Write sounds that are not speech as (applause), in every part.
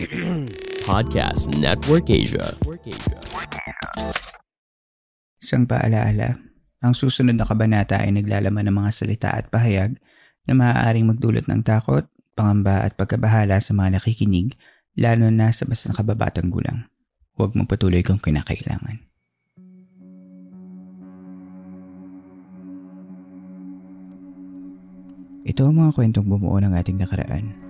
(clears throat) Podcast Network Asia. Isang paalaala, ang susunod na kabanata ay naglalaman ng mga salita at pahayag na maaaring magdulot ng takot, pangamba at pagkabahala sa mga nakikinig, lalo na sa mas nakababatang gulang. Huwag magpatuloy kung kinakailangan. Ito ang mga kwentong bumuo ng ating nakaraan.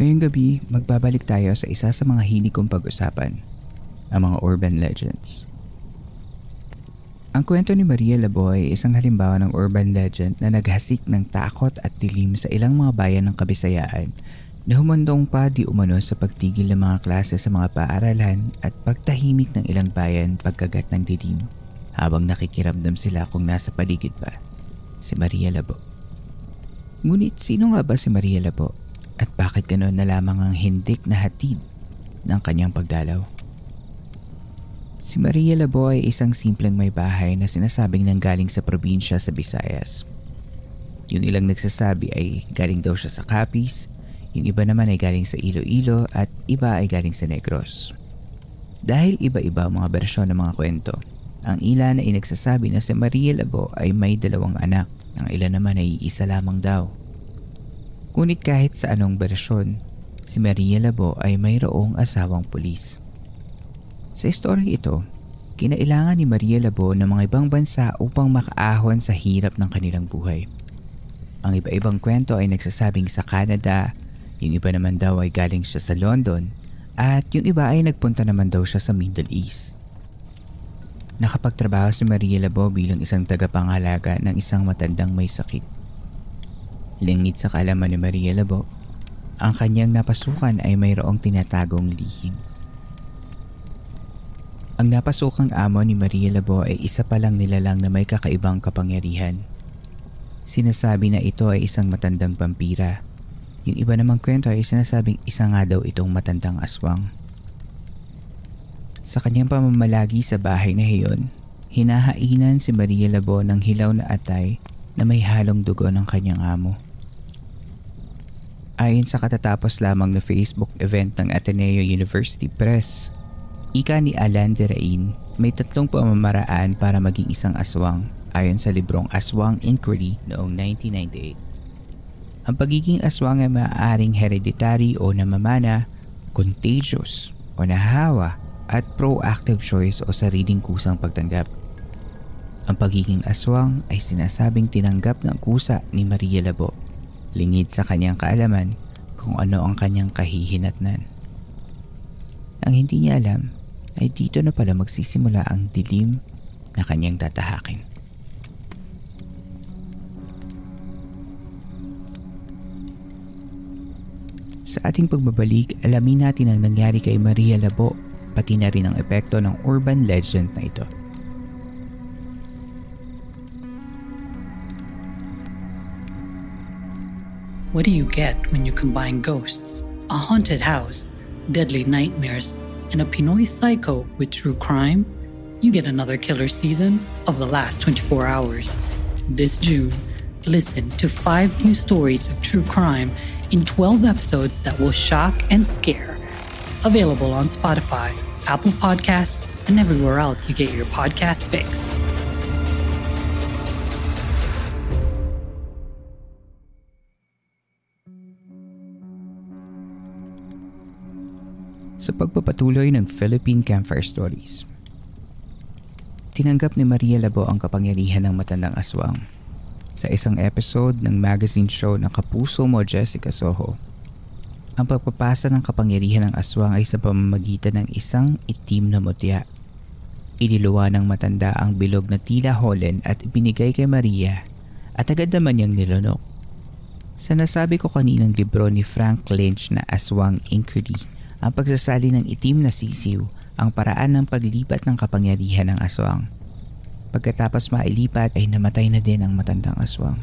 Ngayong gabi, magbabalik tayo sa isa sa mga hilig kong pag-usapan, ang mga urban legends. Ang kwento ni Maria Laboy ay isang halimbawa ng urban legend na naghasik ng takot at dilim sa ilang mga bayan ng Kabisayaan na humandong pa di umano sa pagtigil ng mga klase sa mga paaralan at pagtahimik ng ilang bayan pagkagat ng dilim habang nakikiramdam sila kung nasa paligid pa si Maria Labo. Ngunit sino nga ba si Maria Labo at bakit ganoon na lamang ang hindik na hatid ng kanyang pagdalaw? Si Maria Labo ay isang simpleng may bahay na sinasabing nanggaling sa probinsya sa Visayas. Yung ilang nagsasabi ay galing daw siya sa Capiz, yung iba naman ay galing sa Iloilo at iba ay galing sa Negros. Dahil iba-iba ang mga bersyon ng mga kwento, ang ilan ay nagsasabi na si Maria Labo ay may dalawang anak, ang ilan naman ay isa lamang daw. Ngunit kahit sa anong bersyon, si Maria Labo ay mayroong asawang pulis. Sa istoryang ito, kinailangan ni Maria Labo ng mga ibang bansa upang makaahon sa hirap ng kanilang buhay. Ang iba-ibang kwento ay nagsasabing sa Canada, yung iba naman daw ay galing siya sa London, at yung iba ay nagpunta naman daw siya sa Middle East. Nakapagtrabaho si Maria Labo bilang isang tagapangalaga ng isang matandang may sakit. Lingid sa kalaman ni Maria Labo, ang kanyang napasukan ay mayroong tinatagong lihim. Ang napasukang amo ni Maria Labo ay isa palang nilalang na may kakaibang kapangyarihan. Sinasabi na ito ay isang matandang vampira. Yung iba namang kwento ay sinasabing isa nga daw itong matandang aswang. Sa kanyang pamamalagi sa bahay na iyon, hinahainan si Maria Labo ng hilaw na atay na may halong dugo ng kanyang amo. Ayon sa katatapos lamang na Facebook event ng Ateneo University Press, ika ni Alan de Rain, may tatlong pamamaraan para maging isang aswang ayon sa librong Aswang Inquiry noong 1998. Ang pagiging aswang ay maaaring hereditary o namamana, contagious o nahawa at proactive choice o sariling kusang pagtanggap. Ang pagiging aswang ay sinasabing tinanggap ng kusa ni Maria Labo, lingid sa kanyang kaalaman kung ano ang kanyang kahihinatnan. Ang hindi niya alam ay dito na pala magsisimula ang dilim na kanyang tatahakin. Sa ating pagbabalik, alamin natin ang nangyari kay Maria Labo pati na rin ang epekto ng urban legend na ito. What do you get when you combine ghosts, a haunted house, deadly nightmares, and a Pinoy psycho with true crime? You get another killer season of The Last 24 Hours. This June, listen to five new stories of true crime in 12 episodes that will shock and scare. Available on Spotify, Apple Podcasts, and everywhere else you get your podcast fix. Sa pagpapatuloy ng Philippine Campfire Stories. Tinanggap ni Maria Labo ang kapangyarihan ng matandang aswang sa isang episode ng magazine show ng Kapuso Mo Jessica Soho. Ang pagpapasa ng kapangyarihan ng aswang ay sa pamamagitan ng isang itim na mutya. Iniluwa ng matanda ang bilog na tila holen at ibinigay kay Maria at agad naman niyang nilunok. Sa nasabi ko kaninang libro ni Frank Lynch na Aswang Inquiry, ang pagsasali ng itim na sisiw ang paraan ng paglipat ng kapangyarihan ng aswang. Pagkatapos mailipat ay namatay na din ang matandang aswang.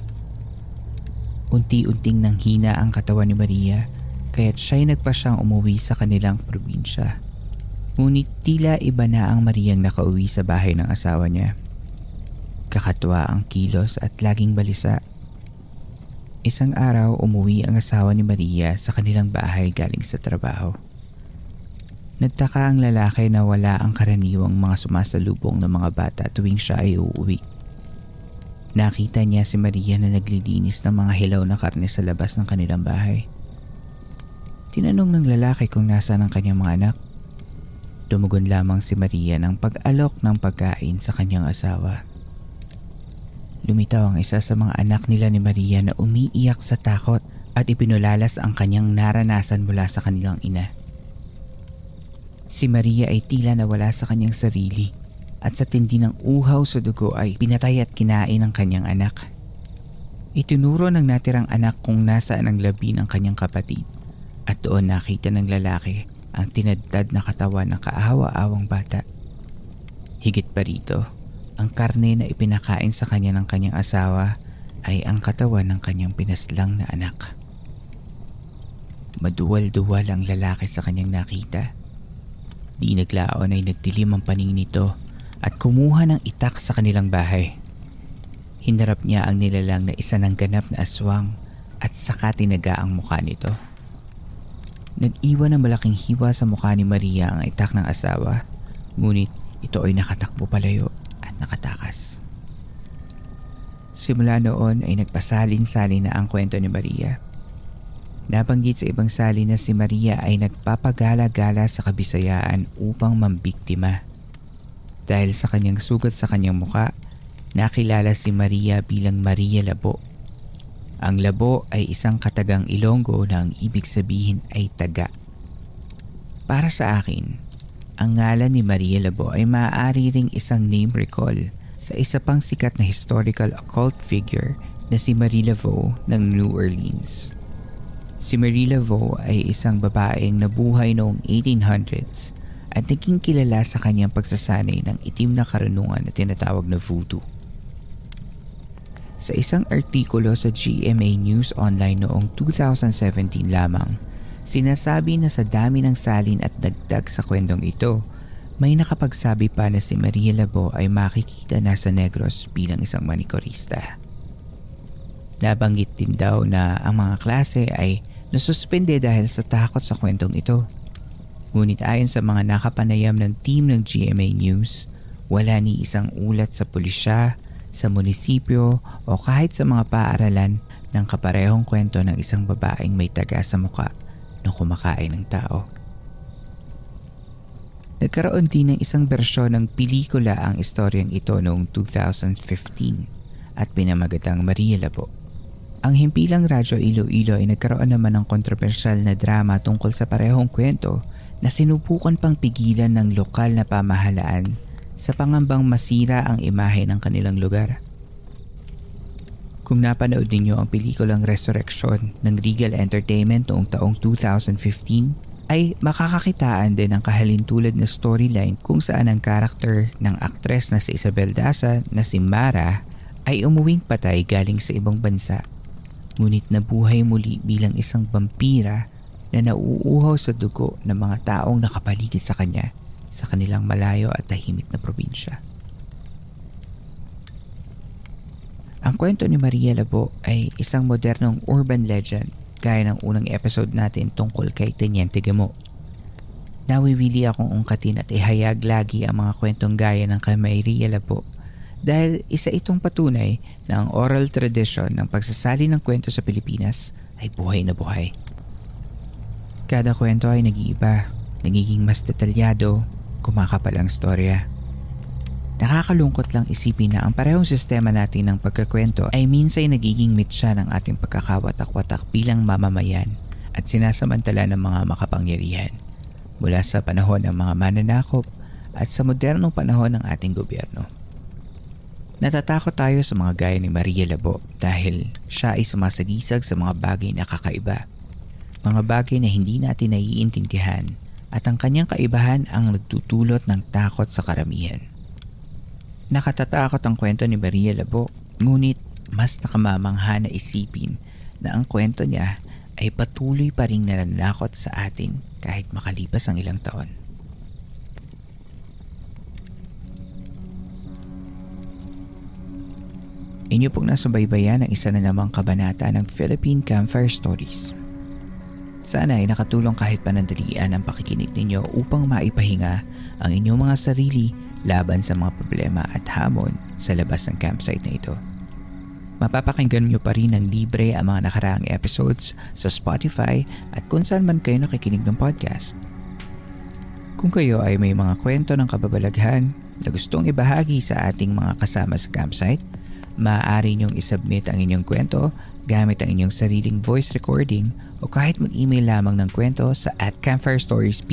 Unti-unting nang hina ang katawan ni Maria kaya't siya'y nagpa siyang umuwi sa kanilang probinsya. Ngunit tila iba na ang Mariang nakauwi sa bahay ng asawa niya. Kakatwa ang kilos at laging balisa. Isang araw umuwi ang asawa ni Maria sa kanilang bahay galing sa trabaho. Nagtaka ang lalaki na wala ang karaniwang mga sumasalubong ng mga bata tuwing siya ay uuwi. Nakita niya si Maria na naglilinis ng mga hilaw na karne sa labas ng kanilang bahay. Tinanong ng lalaki kung nasa ang kanyang mga anak. Tumugon lamang si Maria ng pag-alok ng pagkain sa kanyang asawa. Lumitaw ang isa sa mga anak nila ni Maria na umiiyak sa takot at ipinulalas ang kanyang naranasan mula sa kanilang ina. Si Maria ay tila nawala sa kanyang sarili at sa tindi ng uhaw sa dugo ay pinatay at kinain ng kanyang anak. Itinuro ng natirang anak kung nasaan ang labi ng kanyang kapatid at doon nakita ng lalaki ang tinadtad na katawan ng kaawa-awang bata. Higit pa rito, ang karne na ipinakain sa kanya ng kanyang asawa ay ang katawan ng kanyang pinaslang na anak. Maduwal-duwal ang lalaki sa kanyang nakita Di naglaon ay nagdilim ang paning nito at kumuha ng itak sa kanilang bahay. Hinarap niya ang nilalang na isa ng ganap na aswang at saka tinaga ang mukha nito. Nag-iwan ng malaking hiwa sa mukha ni Maria ang itak ng asawa, ngunit ito ay nakatakbo palayo at nakatakas. Simula noon ay nagpasalin-salin na ang kwento ni Maria. Nabanggit sa ibang sali na si Maria ay nagpapagala-gala sa kabisayaan upang mambiktima. Dahil sa kanyang sugat sa kanyang muka, nakilala si Maria bilang Maria Labo. Ang labo ay isang katagang Ilonggo na ang ibig sabihin ay taga. Para sa akin, ang ngalan ni Maria Labo ay maaari ring isang name recall sa isa pang sikat na historical occult figure na si Marie Laveau ng New Orleans. Si Marie Laveau ay isang babaeng nabuhay noong 1800s at naging kilala sa kanyang pagsasanay ng itim na karunungan na tinatawag na voodoo. Sa isang artikulo sa GMA News Online noong 2017 lamang, sinasabi na sa dami ng salin at dagdag sa kwentong ito, may nakapagsabi pa na si Maria Labo ay makikita na sa Negros bilang isang manikorista. Nabanggit din daw na ang mga klase ay nasuspende dahil sa takot sa kwentong ito. Ngunit ayon sa mga nakapanayam ng team ng GMA News, wala ni isang ulat sa pulisya, sa munisipyo o kahit sa mga paaralan ng kaparehong kwento ng isang babaeng may taga sa muka na kumakain ng tao. Nagkaroon din ng isang bersyon ng pelikula ang istoryang ito noong 2015 at pinamagatang Maria Labo. Ang himpilang radyo Iloilo ay nagkaroon naman ng kontrobersyal na drama tungkol sa parehong kwento na sinubukan pang pigilan ng lokal na pamahalaan sa pangambang masira ang imahe ng kanilang lugar. Kung napanood ninyo ang pelikulang Resurrection ng Regal Entertainment noong taong 2015, ay makakakitaan din ang kahalintulad na storyline kung saan ang karakter ng aktres na si Isabel Daza na si Mara ay umuwing patay galing sa ibang bansa ngunit nabuhay muli bilang isang vampira na nauuhaw sa dugo ng mga taong nakapaligid sa kanya sa kanilang malayo at tahimik na probinsya. Ang kwento ni Maria Labo ay isang modernong urban legend gaya ng unang episode natin tungkol kay Teniente Gamo. Nawiwili akong ungkatin at ihayag lagi ang mga kwentong gaya ng kay Maria Labo dahil isa itong patunay na ang oral tradition ng pagsasali ng kwento sa Pilipinas ay buhay na buhay. Kada kwento ay nag-iiba nagiging mas detalyado, kumakapal ang storya. Nakakalungkot lang isipin na ang parehong sistema natin ng pagkakwento ay minsay nagiging mitsa ng ating pagkakawatak-watak bilang mamamayan at sinasamantala ng mga makapangyarihan mula sa panahon ng mga mananakop at sa modernong panahon ng ating gobyerno. Natatakot tayo sa mga gaya ni Maria Labo dahil siya ay sumasagisag sa mga bagay na kakaiba. Mga bagay na hindi natin naiintindihan at ang kanyang kaibahan ang nagtutulot ng takot sa karamihan. Nakatatakot ang kwento ni Maria Labo, ngunit mas nakamamangha na isipin na ang kwento niya ay patuloy pa rin nananakot sa atin kahit makalipas ang ilang taon. Inyo pong nasubaybayan ang isa na namang kabanata ng Philippine Campfire Stories. Sana ay nakatulong kahit panandalian ang pakikinig ninyo upang maipahinga ang inyong mga sarili laban sa mga problema at hamon sa labas ng campsite na ito. Mapapakinggan nyo pa rin ng libre ang mga nakaraang episodes sa Spotify at kung saan man kayo nakikinig ng podcast. Kung kayo ay may mga kwento ng kababalaghan na gustong ibahagi sa ating mga kasama sa campsite, maaari nyong isubmit ang inyong kwento gamit ang inyong sariling voice recording o kahit mag-email lamang ng kwento sa at campfirestoriesph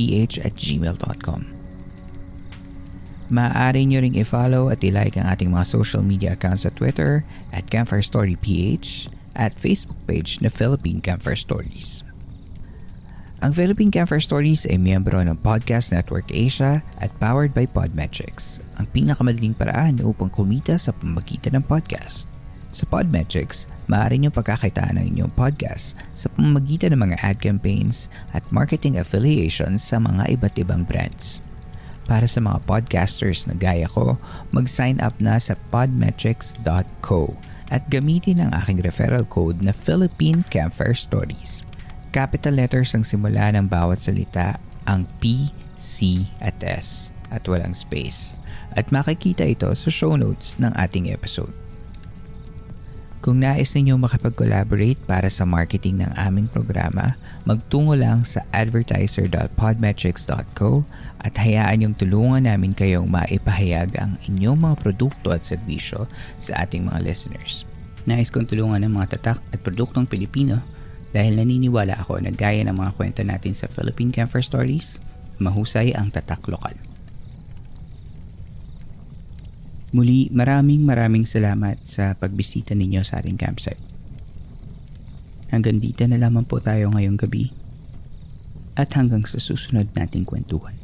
at gmail.com. Maaari nyo ring i-follow at i-like ang ating mga social media accounts sa Twitter at Campfire at Facebook page na Philippine Campfire Stories. Ang Philippine Campfire Stories ay miyembro ng Podcast Network Asia at powered by Podmetrics, ang pinakamadaling paraan upang kumita sa pamamagitan ng podcast. Sa Podmetrics, maaari niyong pagkakitaan ng inyong podcast sa pamamagitan ng mga ad campaigns at marketing affiliations sa mga iba't ibang brands. Para sa mga podcasters na gaya ko, mag-sign up na sa podmetrics.co at gamitin ang aking referral code na Philippine Campfire Stories. Capital letters ang simula ng bawat salita ang P, C at S at walang space. At makikita ito sa show notes ng ating episode. Kung nais ninyong makipag-collaborate para sa marketing ng aming programa, magtungo lang sa advertiser.podmetrics.co at hayaan yung tulungan namin kayong maipahayag ang inyong mga produkto at serbisyo sa ating mga listeners. Nais kong tulungan ng mga tatak at produktong Pilipino dahil naniniwala ako na gaya ng mga kwento natin sa Philippine Camper Stories, mahusay ang tatak lokal. Muli, maraming maraming salamat sa pagbisita ninyo sa ating campsite. Hanggang dito na lamang po tayo ngayong gabi at hanggang sa susunod nating kwentuhan.